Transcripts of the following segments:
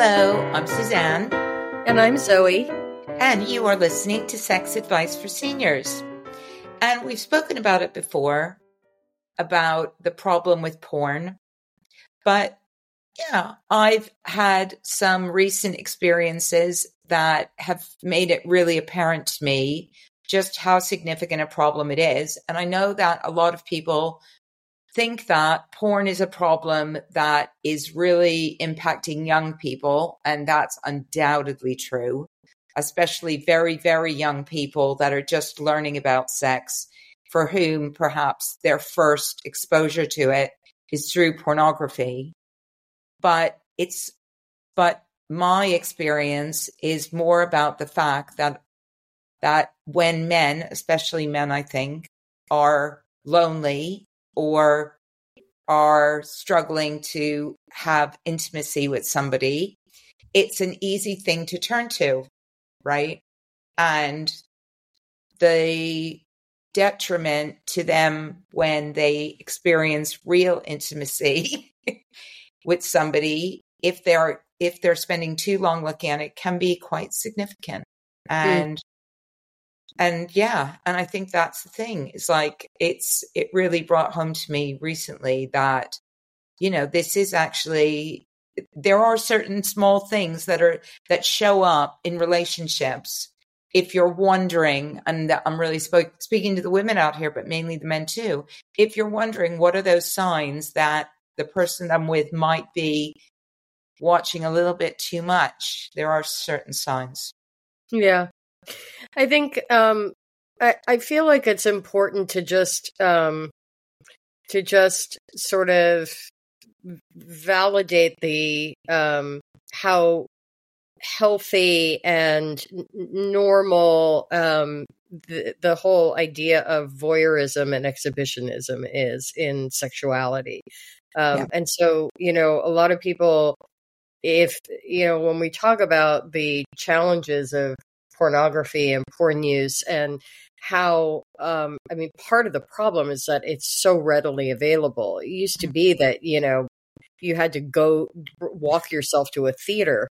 Hello, I'm Suzanne. And I'm Zoe. And you are listening to Sex Advice for Seniors. And we've spoken about it before about the problem with porn. But yeah, I've had some recent experiences that have made it really apparent to me just how significant a problem it is. And I know that a lot of people think that porn is a problem that is really impacting young people, and that's undoubtedly true, especially very, very young people that are just learning about sex, for whom perhaps their first exposure to it is through pornography. But it's, but my experience is more about the fact that that when men, especially men, I think, are lonely or are struggling to have intimacy with somebody, it's an easy thing to turn to, right? And the detriment to them when they experience real intimacy with somebody if they're if they're spending too long looking at it can be quite significant hmm. and and yeah and i think that's the thing it's like it's it really brought home to me recently that you know this is actually there are certain small things that are that show up in relationships if you're wondering and i'm really spoke, speaking to the women out here but mainly the men too if you're wondering what are those signs that the person i'm with might be watching a little bit too much there are certain signs. Yeah I think um, I, I feel like it's important to just um, to just sort of validate the um, how healthy and normal um, the, the whole idea of voyeurism and exhibitionism is in sexuality. Um, yeah. And so, you know, a lot of people, if, you know, when we talk about the challenges of pornography and porn use and how um, i mean part of the problem is that it's so readily available. It used to be that you know you had to go walk yourself to a theater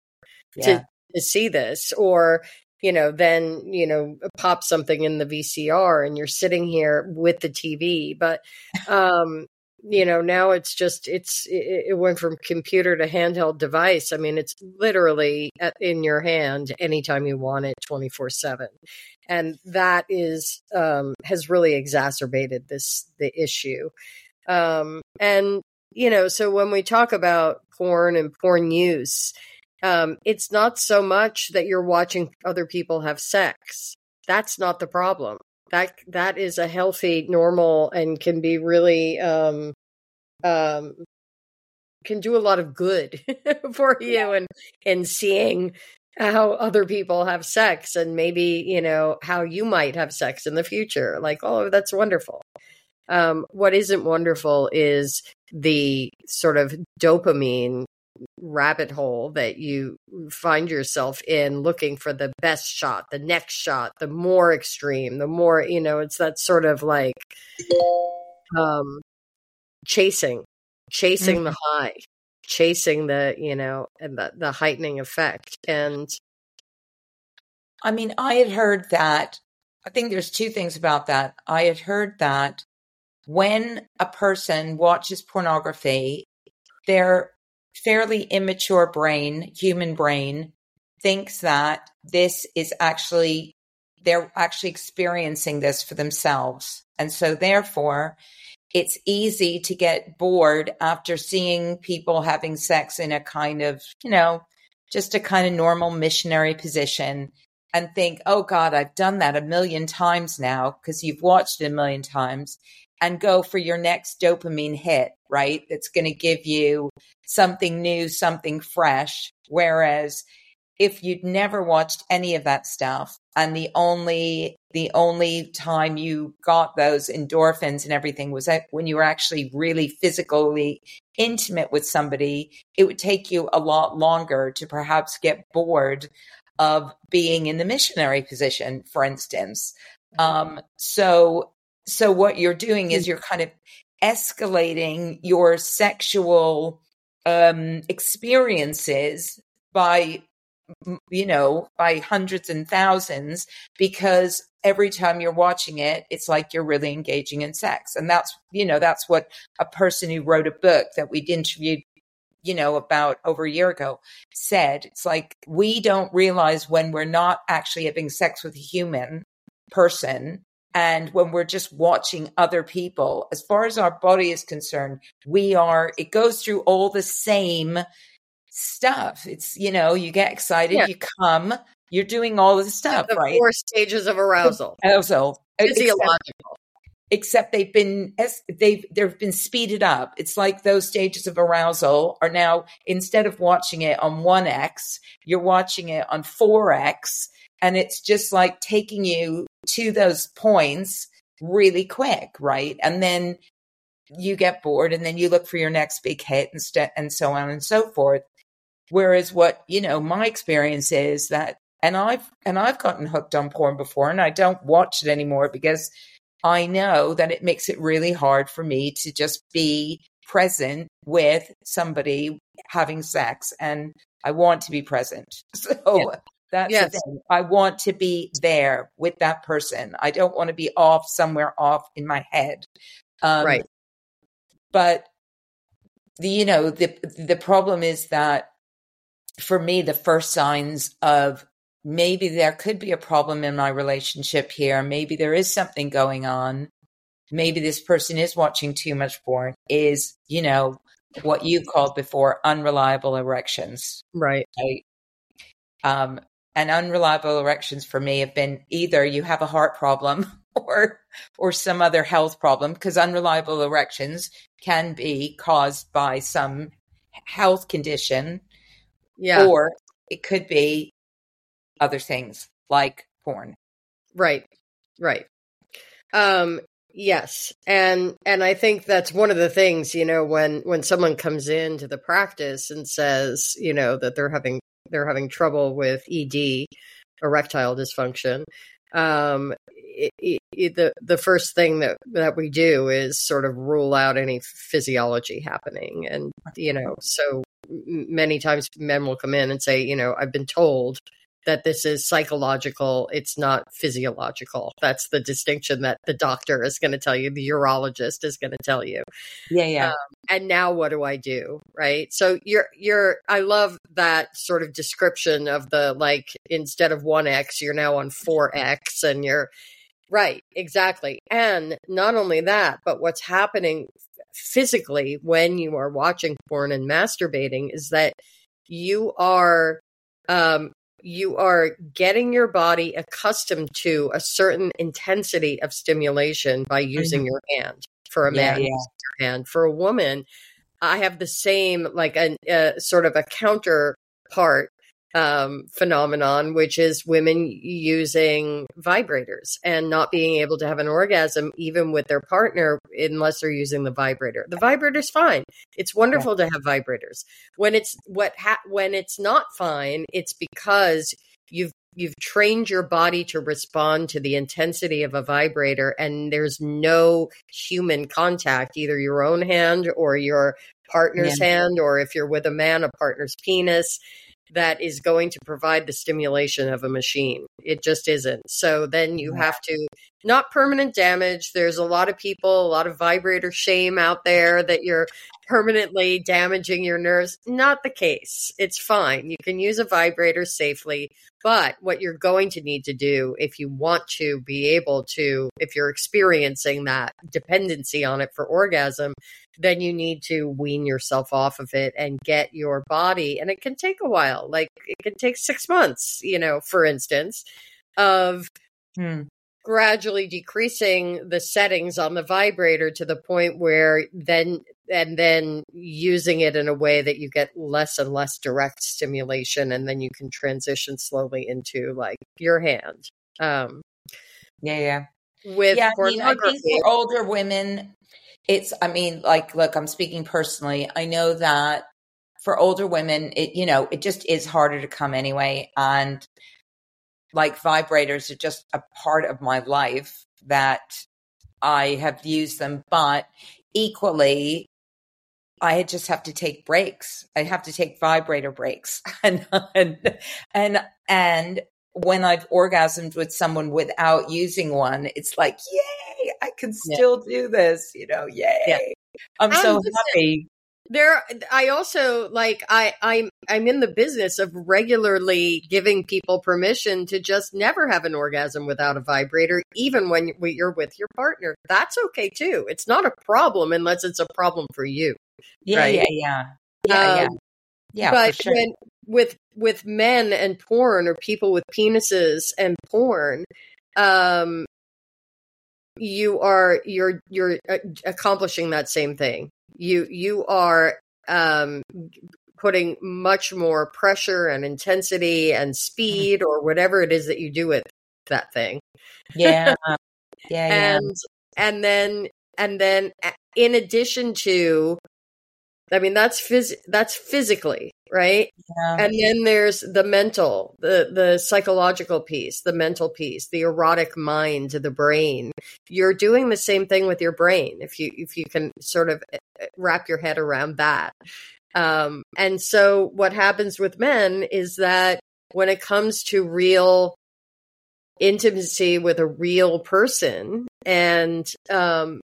yeah. to, to see this or you know then you know pop something in the vcr and you're sitting here with the tv but um you know now it's just it's it went from computer to handheld device. I mean it's literally in your hand anytime you want it 24 7 and that is um has really exacerbated this the issue. Um and you know so when we talk about porn and porn use um it's not so much that you're watching other people have sex. That's not the problem that that is a healthy normal and can be really um um can do a lot of good for you yeah. and and seeing how other people have sex and maybe you know how you might have sex in the future like oh that's wonderful um what isn't wonderful is the sort of dopamine rabbit hole that you find yourself in looking for the best shot, the next shot, the more extreme, the more, you know, it's that sort of like um chasing, chasing mm-hmm. the high, chasing the, you know, and the, the heightening effect. And I mean, I had heard that I think there's two things about that. I had heard that when a person watches pornography, they're fairly immature brain, human brain, thinks that this is actually, they're actually experiencing this for themselves. And so therefore, it's easy to get bored after seeing people having sex in a kind of, you know, just a kind of normal missionary position and think, oh God, I've done that a million times now because you've watched it a million times and go for your next dopamine hit, right? That's going to give you something new, something fresh. Whereas if you'd never watched any of that stuff and the only the only time you got those endorphins and everything was when you were actually really physically intimate with somebody it would take you a lot longer to perhaps get bored of being in the missionary position for instance um, so so what you're doing is mm. you're kind of escalating your sexual um, experiences by you know by hundreds and thousands because every time you're watching it it's like you're really engaging in sex and that's you know that's what a person who wrote a book that we'd interviewed you know about over a year ago said it's like we don't realize when we're not actually having sex with a human person and when we're just watching other people as far as our body is concerned we are it goes through all the same stuff. It's, you know, you get excited, yeah. you come, you're doing all the stuff, the right? Four stages of arousal. Arousal. Physiological. Except, except they've been they've they've been speeded up. It's like those stages of arousal are now instead of watching it on 1x, you're watching it on 4x and it's just like taking you to those points really quick, right? And then you get bored and then you look for your next big hit and, st- and so on and so forth. Whereas what, you know, my experience is that and I've and I've gotten hooked on porn before and I don't watch it anymore because I know that it makes it really hard for me to just be present with somebody having sex and I want to be present. So yeah. That's yes. the thing. I want to be there with that person. I don't want to be off somewhere off in my head. Um, right. But the you know the the problem is that for me, the first signs of maybe there could be a problem in my relationship here. Maybe there is something going on. Maybe this person is watching too much porn is, you know, what you called before unreliable erections. Right. right? Um, and unreliable erections for me have been either you have a heart problem or or some other health problem because unreliable erections can be caused by some health condition yeah. Or it could be other things like porn. Right. Right. Um yes. And and I think that's one of the things, you know, when when someone comes into the practice and says, you know, that they're having they're having trouble with ED, erectile dysfunction, um it, it, the the first thing that that we do is sort of rule out any physiology happening. And you know so many times men will come in and say, you know, I've been told that this is psychological, it's not physiological. That's the distinction that the doctor is going to tell you, the urologist is going to tell you. Yeah, yeah. Um, and now what do I do? Right? So you're you're I love that sort of description of the like instead of 1x, you're now on 4x and you're right, exactly. And not only that, but what's happening physically when you are watching porn and masturbating is that you are um, you are getting your body accustomed to a certain intensity of stimulation by using mm-hmm. your hand for a man yeah, yeah. hand for a woman i have the same like a, a sort of a counterpart um, phenomenon, which is women using vibrators and not being able to have an orgasm even with their partner unless they're using the vibrator. The vibrator's fine. It's wonderful yeah. to have vibrators. When it's what ha- when it's not fine, it's because you've you've trained your body to respond to the intensity of a vibrator and there's no human contact either your own hand or your partner's yeah. hand or if you're with a man a partner's penis that is going to provide the stimulation of a machine. It just isn't. So then you have to, not permanent damage. There's a lot of people, a lot of vibrator shame out there that you're permanently damaging your nerves. Not the case. It's fine. You can use a vibrator safely. But what you're going to need to do if you want to be able to, if you're experiencing that dependency on it for orgasm, then you need to wean yourself off of it and get your body. And it can take a while. Like it can take six months, you know, for instance, of hmm. gradually decreasing the settings on the vibrator to the point where then and then using it in a way that you get less and less direct stimulation and then you can transition slowly into like your hand um yeah yeah with yeah, I, mean, I think for older women it's i mean like look i'm speaking personally i know that for older women it you know it just is harder to come anyway and like vibrators are just a part of my life that i have used them but equally I just have to take breaks. I have to take vibrator breaks. and, and, and, and when I've orgasmed with someone without using one, it's like, yay, I can still yeah. do this, you know, yay. Yeah. I'm so happy there i also like i i'm i'm in the business of regularly giving people permission to just never have an orgasm without a vibrator even when you're with your partner that's okay too it's not a problem unless it's a problem for you yeah right? yeah yeah yeah um, yeah yeah but sure. when with with men and porn or people with penises and porn um you are you're you're uh, accomplishing that same thing you you are um, putting much more pressure and intensity and mm. speed or whatever it is that you do with that thing. Yeah. Yeah. and yeah. and then and then in addition to I mean that's phys- that's physically, right? Yeah. And then there's the mental, the the psychological piece, the mental piece, the erotic mind, to the brain. You're doing the same thing with your brain if you if you can sort of eh, eh, wrap your head around that. Um, and so what happens with men is that when it comes to real intimacy with a real person and um,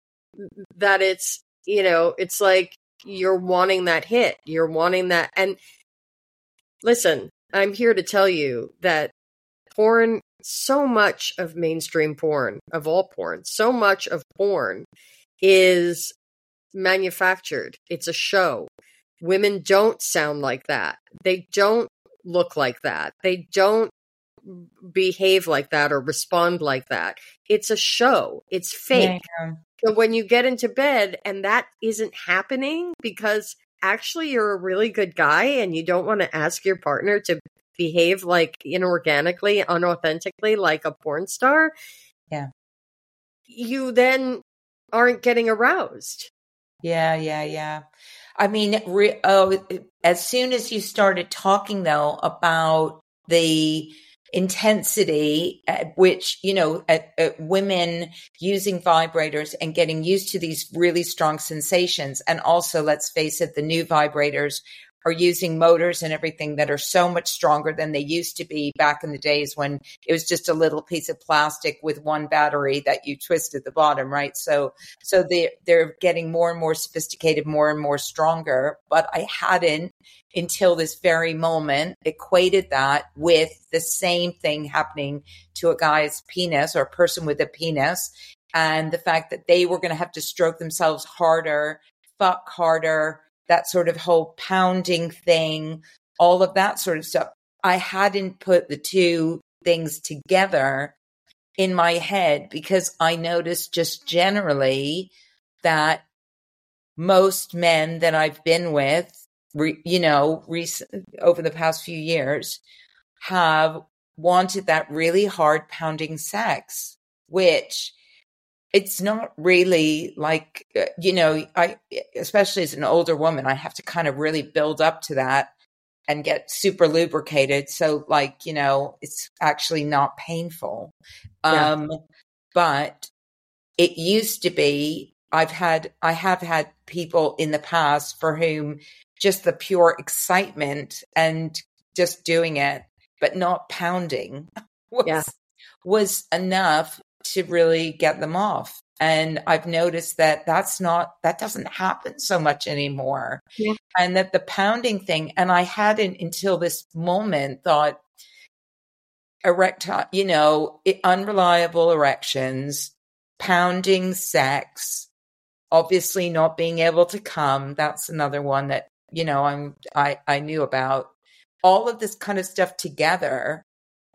that it's you know it's like you're wanting that hit. You're wanting that. And listen, I'm here to tell you that porn, so much of mainstream porn, of all porn, so much of porn is manufactured. It's a show. Women don't sound like that. They don't look like that. They don't behave like that or respond like that. It's a show. It's fake. Yeah. So when you get into bed and that isn't happening because actually you're a really good guy and you don't want to ask your partner to behave like inorganically, unauthentically like a porn star. Yeah. You then aren't getting aroused. Yeah, yeah, yeah. I mean, re- oh, as soon as you started talking though about the intensity at which you know at, at women using vibrators and getting used to these really strong sensations. And also let's face it the new vibrators are using motors and everything that are so much stronger than they used to be back in the days when it was just a little piece of plastic with one battery that you twist at the bottom, right? So, so they they're getting more and more sophisticated, more and more stronger. But I hadn't until this very moment equated that with the same thing happening to a guy's penis or a person with a penis and the fact that they were going to have to stroke themselves harder, fuck harder, that sort of whole pounding thing, all of that sort of stuff. I hadn't put the two things together in my head because I noticed just generally that most men that I've been with, re, you know, recent, over the past few years have wanted that really hard pounding sex, which it's not really like uh, you know i especially as an older woman i have to kind of really build up to that and get super lubricated so like you know it's actually not painful yeah. um but it used to be i've had i have had people in the past for whom just the pure excitement and just doing it but not pounding was yeah. was enough to really get them off. And I've noticed that that's not, that doesn't happen so much anymore. Yeah. And that the pounding thing, and I hadn't until this moment thought erectile, you know, unreliable erections, pounding sex, obviously not being able to come. That's another one that, you know, I'm, I, I knew about all of this kind of stuff together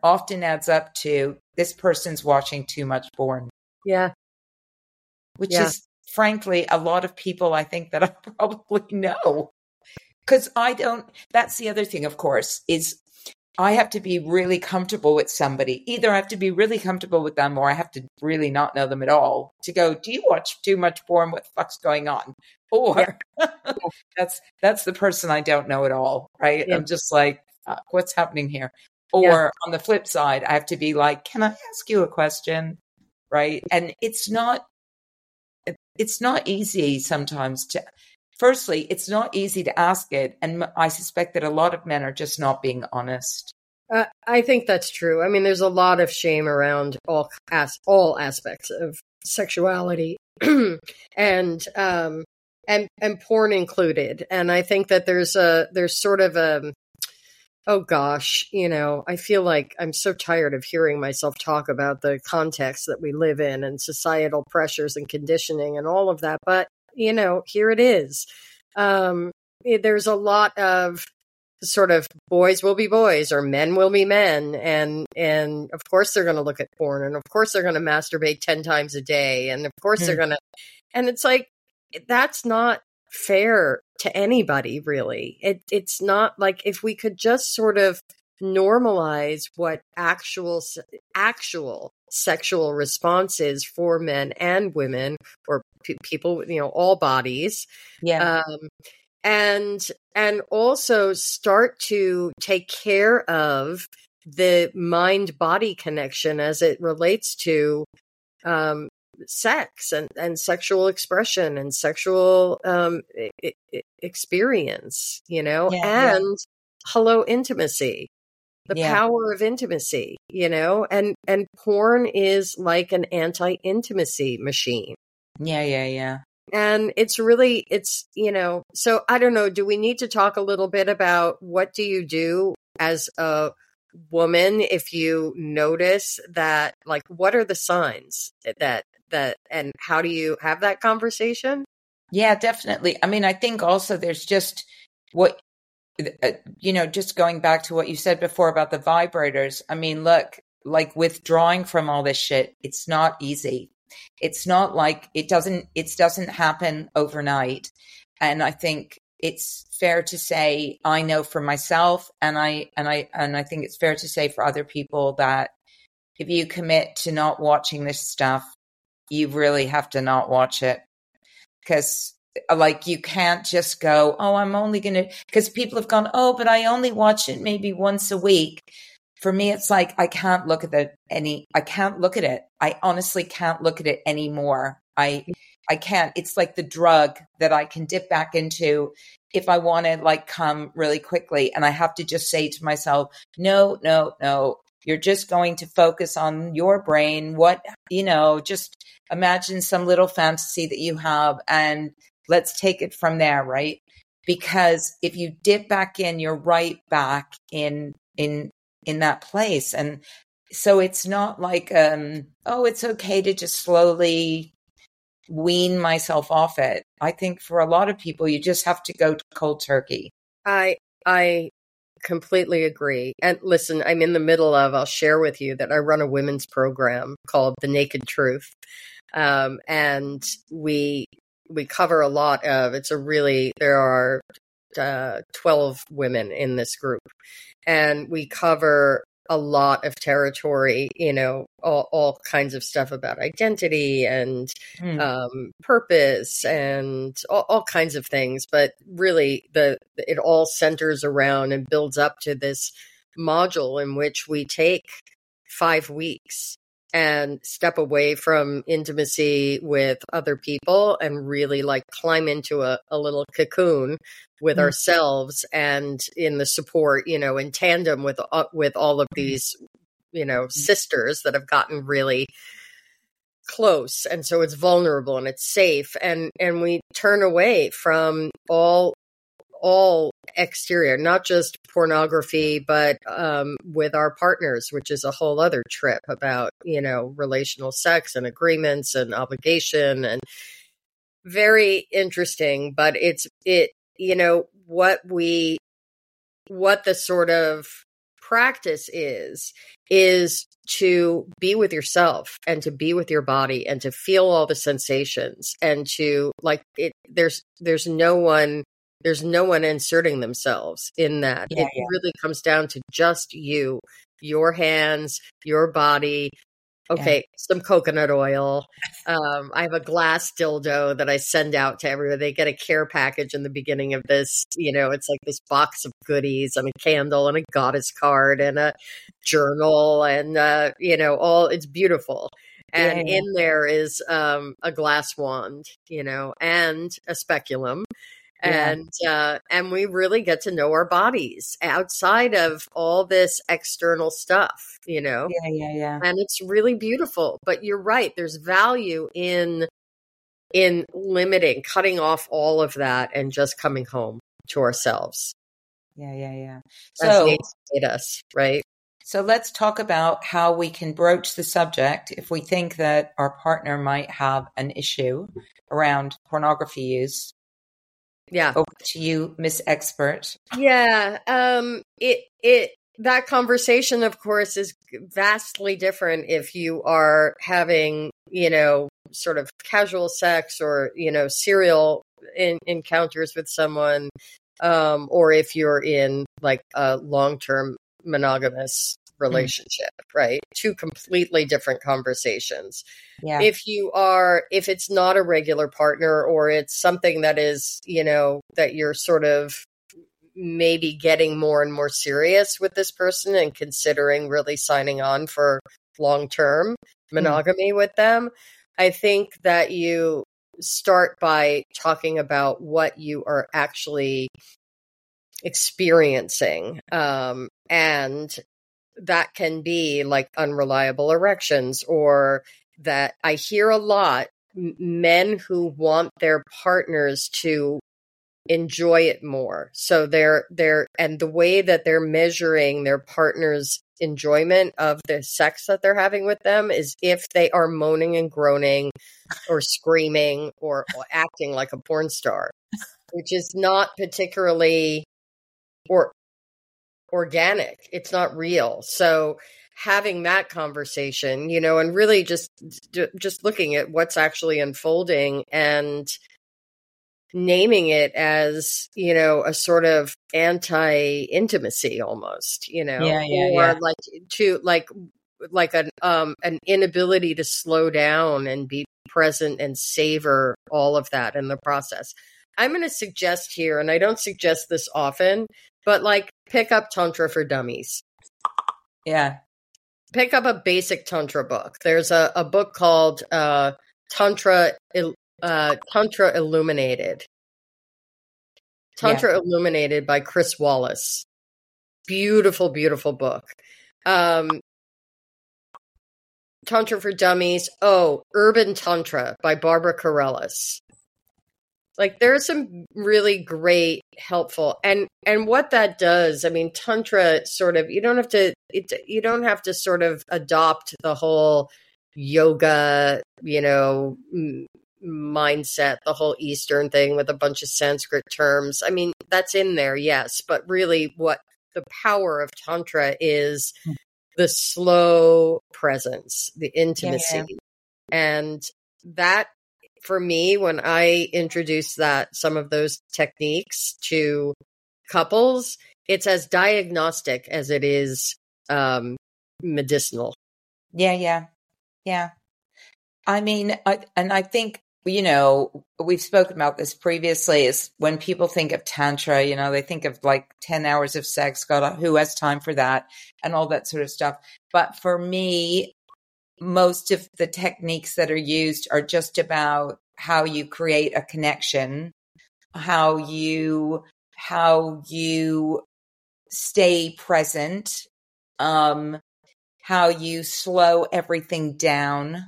often adds up to this person's watching too much porn. Yeah. Which yeah. is frankly a lot of people I think that I probably know. Cuz I don't that's the other thing of course is I have to be really comfortable with somebody. Either I have to be really comfortable with them or I have to really not know them at all to go, do you watch too much porn? What the fuck's going on? Or yeah. that's that's the person I don't know at all, right? Yeah. I'm just like, what's happening here? Or yeah. on the flip side, I have to be like, can I ask you a question? Right. And it's not, it's not easy sometimes to, firstly, it's not easy to ask it. And I suspect that a lot of men are just not being honest. Uh, I think that's true. I mean, there's a lot of shame around all as all aspects of sexuality, and um, and and porn included. And I think that there's a there's sort of a oh gosh, you know, I feel like I'm so tired of hearing myself talk about the context that we live in and societal pressures and conditioning and all of that. But you know, here it is. Um, there's a lot of sort of boys will be boys or men will be men and and of course they're going to look at porn and of course they're going to masturbate 10 times a day and of course mm. they're going to and it's like that's not fair to anybody really. It it's not like if we could just sort of normalize what actual actual sexual responses for men and women or people you know all bodies yeah. um, and and also start to take care of the mind body connection as it relates to um, sex and, and sexual expression and sexual um, I- I- experience, you know, yeah, and yeah. hello intimacy, the yeah. power of intimacy, you know, and and porn is like an anti intimacy machine. Yeah, yeah, yeah and it's really it's you know so i don't know do we need to talk a little bit about what do you do as a woman if you notice that like what are the signs that that and how do you have that conversation? Yeah definitely. I mean i think also there's just what uh, you know just going back to what you said before about the vibrators i mean look like withdrawing from all this shit it's not easy. It's not like it doesn't it doesn't happen overnight. And I think it's fair to say I know for myself and I and I and I think it's fair to say for other people that if you commit to not watching this stuff, you really have to not watch it. Because uh, like you can't just go, oh, I'm only going to, because people have gone, oh, but I only watch it maybe once a week for me, it's like I can't look at the any. I can't look at it. I honestly can't look at it anymore. I I can't. It's like the drug that I can dip back into if I want to like come really quickly, and I have to just say to myself, no, no, no. You're just going to focus on your brain. What you know, just imagine some little fantasy that you have, and let's take it from there, right? Because if you dip back in, you're right back in in in that place. And so it's not like, um, oh, it's okay to just slowly wean myself off it. I think for a lot of people, you just have to go cold turkey. I, I completely agree. And listen, I'm in the middle of, I'll share with you that I run a women's program called The Naked Truth. Um, and we, we cover a lot of, it's a really, there are uh, 12 women in this group and we cover a lot of territory, you know, all, all kinds of stuff about identity and mm. um, purpose and all, all, kinds of things. But really, the it all centers around and builds up to this module in which we take five weeks and step away from intimacy with other people and really like climb into a, a little cocoon with mm-hmm. ourselves and in the support you know in tandem with uh, with all of mm-hmm. these you know mm-hmm. sisters that have gotten really close and so it's vulnerable and it's safe and and we turn away from all all exterior, not just pornography, but um, with our partners, which is a whole other trip about, you know, relational sex and agreements and obligation and very interesting. But it's, it, you know, what we, what the sort of practice is, is to be with yourself and to be with your body and to feel all the sensations and to like it there's there's no one there's no one inserting themselves in that. Yeah, it yeah. really comes down to just you, your hands, your body. Okay, yeah. some coconut oil. Um, I have a glass dildo that I send out to everyone. They get a care package in the beginning of this. You know, it's like this box of goodies and a candle and a goddess card and a journal and uh, you know, all it's beautiful and yeah. in there is um, a glass wand, you know, and a speculum, and uh, and we really get to know our bodies outside of all this external stuff you know? Yeah yeah yeah. And it's really beautiful but you're right there's value in in limiting cutting off all of that and just coming home to ourselves. Yeah yeah yeah. So made us right? So let's talk about how we can broach the subject if we think that our partner might have an issue around pornography use yeah. Over to you, Miss Expert. Yeah. Um it it that conversation of course is vastly different if you are having, you know, sort of casual sex or, you know, serial in, encounters with someone um or if you're in like a long-term monogamous. Relationship, mm. right? Two completely different conversations. Yeah. If you are, if it's not a regular partner or it's something that is, you know, that you're sort of maybe getting more and more serious with this person and considering really signing on for long term mm. monogamy mm. with them, I think that you start by talking about what you are actually experiencing um, and that can be like unreliable erections or that I hear a lot men who want their partners to enjoy it more. So they're they're and the way that they're measuring their partner's enjoyment of the sex that they're having with them is if they are moaning and groaning or screaming or, or acting like a porn star, which is not particularly or organic. It's not real. So having that conversation, you know, and really just just looking at what's actually unfolding and naming it as you know a sort of anti intimacy almost you know yeah, yeah, or yeah. like to like like an um an inability to slow down and be present and savor all of that in the process i'm going to suggest here and i don't suggest this often but like pick up Tantra for Dummies. Yeah. Pick up a basic Tantra book. There's a, a book called uh, Tantra uh, Tantra Illuminated. Tantra yeah. Illuminated by Chris Wallis. Beautiful, beautiful book. Um, Tantra for Dummies. Oh, Urban Tantra by Barbara Carrellas like there's some really great helpful and and what that does i mean tantra sort of you don't have to it, you don't have to sort of adopt the whole yoga you know m- mindset the whole eastern thing with a bunch of sanskrit terms i mean that's in there yes but really what the power of tantra is hmm. the slow presence the intimacy yeah, yeah. and that for me when I introduce that some of those techniques to couples, it's as diagnostic as it is um, medicinal. Yeah, yeah, yeah. I mean, I, and I think you know we've spoken about this previously. Is when people think of tantra, you know, they think of like ten hours of sex. God, who has time for that, and all that sort of stuff. But for me, most of the techniques that are used are just about how you create a connection, how you how you stay present, um, how you slow everything down,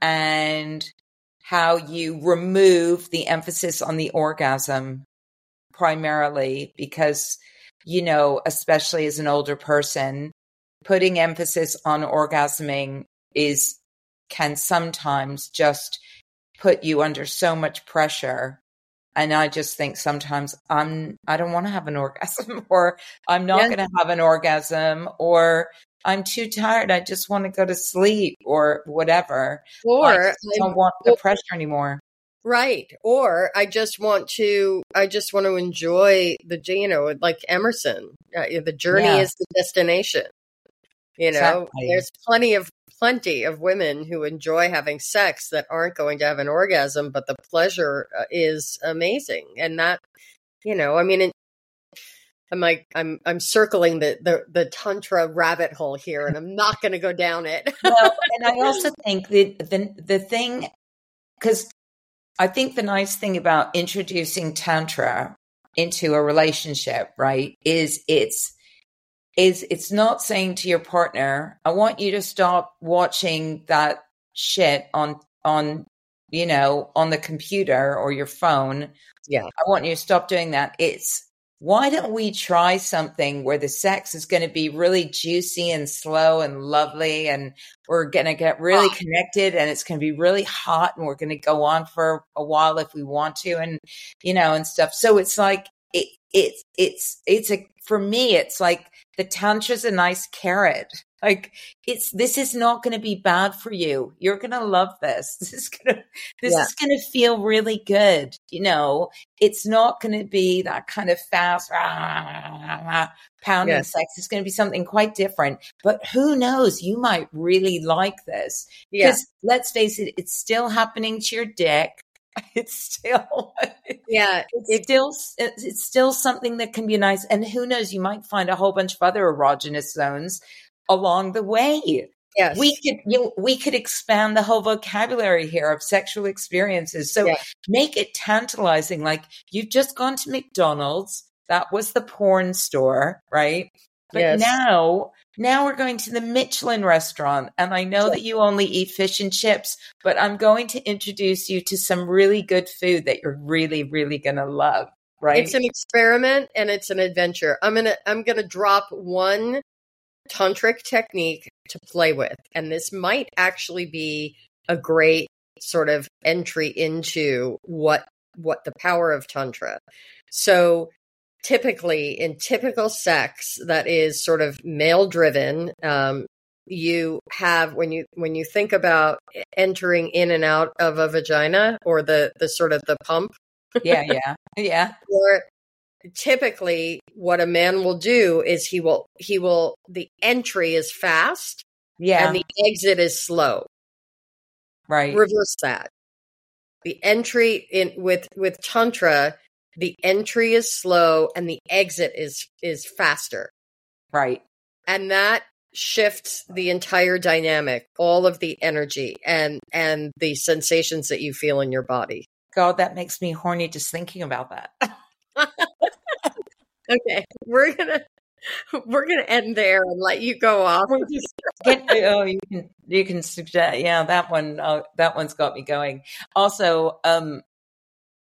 and how you remove the emphasis on the orgasm primarily because you know especially as an older person putting emphasis on orgasming is can sometimes just put you under so much pressure. And I just think sometimes I'm I don't want to have an orgasm or I'm not going to have an orgasm or I'm too tired. I just want to go to sleep or whatever. Or I don't want the pressure anymore. Right. Or I just want to I just want to enjoy the you know like Emerson. Uh, the journey yeah. is the destination you know, exactly. there's plenty of plenty of women who enjoy having sex that aren't going to have an orgasm, but the pleasure uh, is amazing. And that, you know, I mean, it, I'm like I'm I'm circling the the, the tantra rabbit hole here, and I'm not going to go down it. well, and I also think that the the thing because I think the nice thing about introducing tantra into a relationship, right, is it's is it's not saying to your partner, I want you to stop watching that shit on on you know, on the computer or your phone. Yeah. I want you to stop doing that. It's why don't we try something where the sex is going to be really juicy and slow and lovely and we're going to get really oh. connected and it's going to be really hot and we're going to go on for a while if we want to and you know and stuff so it's like it's it's it's a for me it's like the tantra's a nice carrot like it's this is not going to be bad for you. You're going to love this. This is going to this yeah. is going to feel really good. You know, it's not going to be that kind of fast rah, pounding yes. sex. It's going to be something quite different. But who knows? You might really like this because yeah. let's face it, it's still happening to your dick it's still yeah it's it, still it's still something that can be nice and who knows you might find a whole bunch of other erogenous zones along the way. Yes. We could you know, we could expand the whole vocabulary here of sexual experiences. So yes. make it tantalizing. Like you've just gone to McDonald's. That was the porn store, right? But yes. now now we're going to the Michelin restaurant. And I know that you only eat fish and chips, but I'm going to introduce you to some really good food that you're really, really gonna love. Right. It's an experiment and it's an adventure. I'm gonna I'm gonna drop one tantric technique to play with. And this might actually be a great sort of entry into what what the power of tantra. So typically in typical sex that is sort of male driven um, you have when you when you think about entering in and out of a vagina or the the sort of the pump yeah yeah. Yeah. or typically what a man will do is he will he will the entry is fast yeah. and the exit is slow. Right. Reverse that. The entry in with with tantra the entry is slow and the exit is is faster right and that shifts the entire dynamic all of the energy and and the sensations that you feel in your body god that makes me horny just thinking about that okay, we're gonna we're gonna end there and let you go off. Get, oh, you can you can suggest. Yeah, that one uh, that one's got me going. Also, um,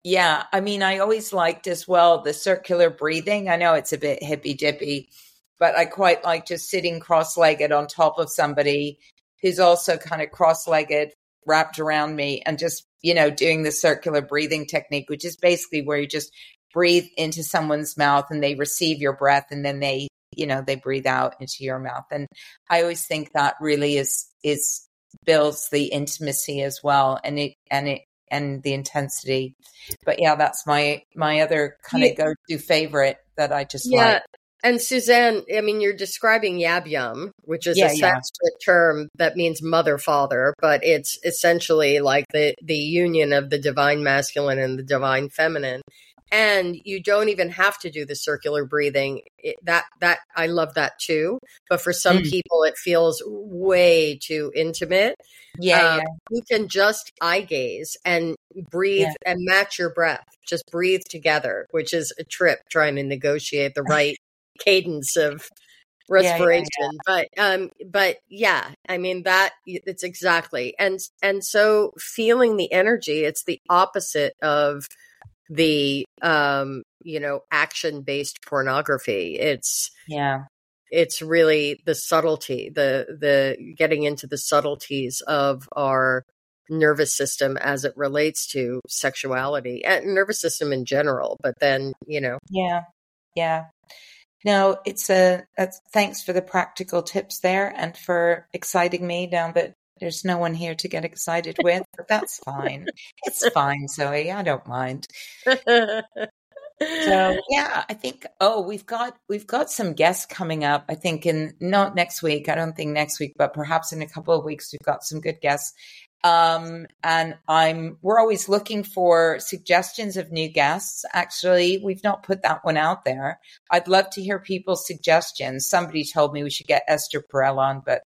yeah, I mean, I always liked as well the circular breathing. I know it's a bit hippy dippy, but I quite like just sitting cross legged on top of somebody who's also kind of cross legged, wrapped around me, and just you know doing the circular breathing technique, which is basically where you just breathe into someone's mouth and they receive your breath and then they you know they breathe out into your mouth and i always think that really is is builds the intimacy as well and it and it and the intensity but yeah that's my my other kind of go-to favorite that i just yeah like. and suzanne i mean you're describing yab yum which is yeah, a sanskrit yeah. term that means mother father but it's essentially like the the union of the divine masculine and the divine feminine and you don't even have to do the circular breathing it, that that i love that too but for some mm. people it feels way too intimate yeah, um, yeah, you can just eye gaze and breathe yeah. and match your breath just breathe together which is a trip trying to negotiate the right cadence of respiration yeah, but um but yeah i mean that it's exactly and and so feeling the energy it's the opposite of the um you know action based pornography. It's yeah. it's really the subtlety the the getting into the subtleties of our nervous system as it relates to sexuality and nervous system in general but then you know. Yeah. Yeah. No it's a, a thanks for the practical tips there and for exciting me down that there's no one here to get excited with, but that's fine. It's fine, Zoe. I don't mind. so yeah, I think oh, we've got we've got some guests coming up. I think in not next week. I don't think next week, but perhaps in a couple of weeks we've got some good guests. Um, and I'm we're always looking for suggestions of new guests. Actually, we've not put that one out there. I'd love to hear people's suggestions. Somebody told me we should get Esther Perel on, but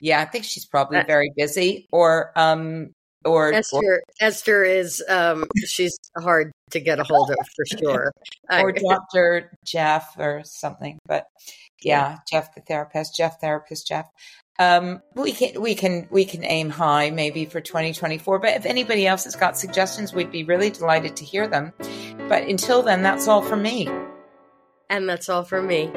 yeah, I think she's probably uh very busy. Or um, or Esther or, Esther is um she's hard to get a hold of for sure. or Dr. Jeff or something. But yeah, Jeff the therapist, Jeff therapist, Jeff. Um, we can we can we can aim high maybe for 2024. But if anybody else has got suggestions, we'd be really delighted to hear them. But until then, that's all from me. and that's all for me.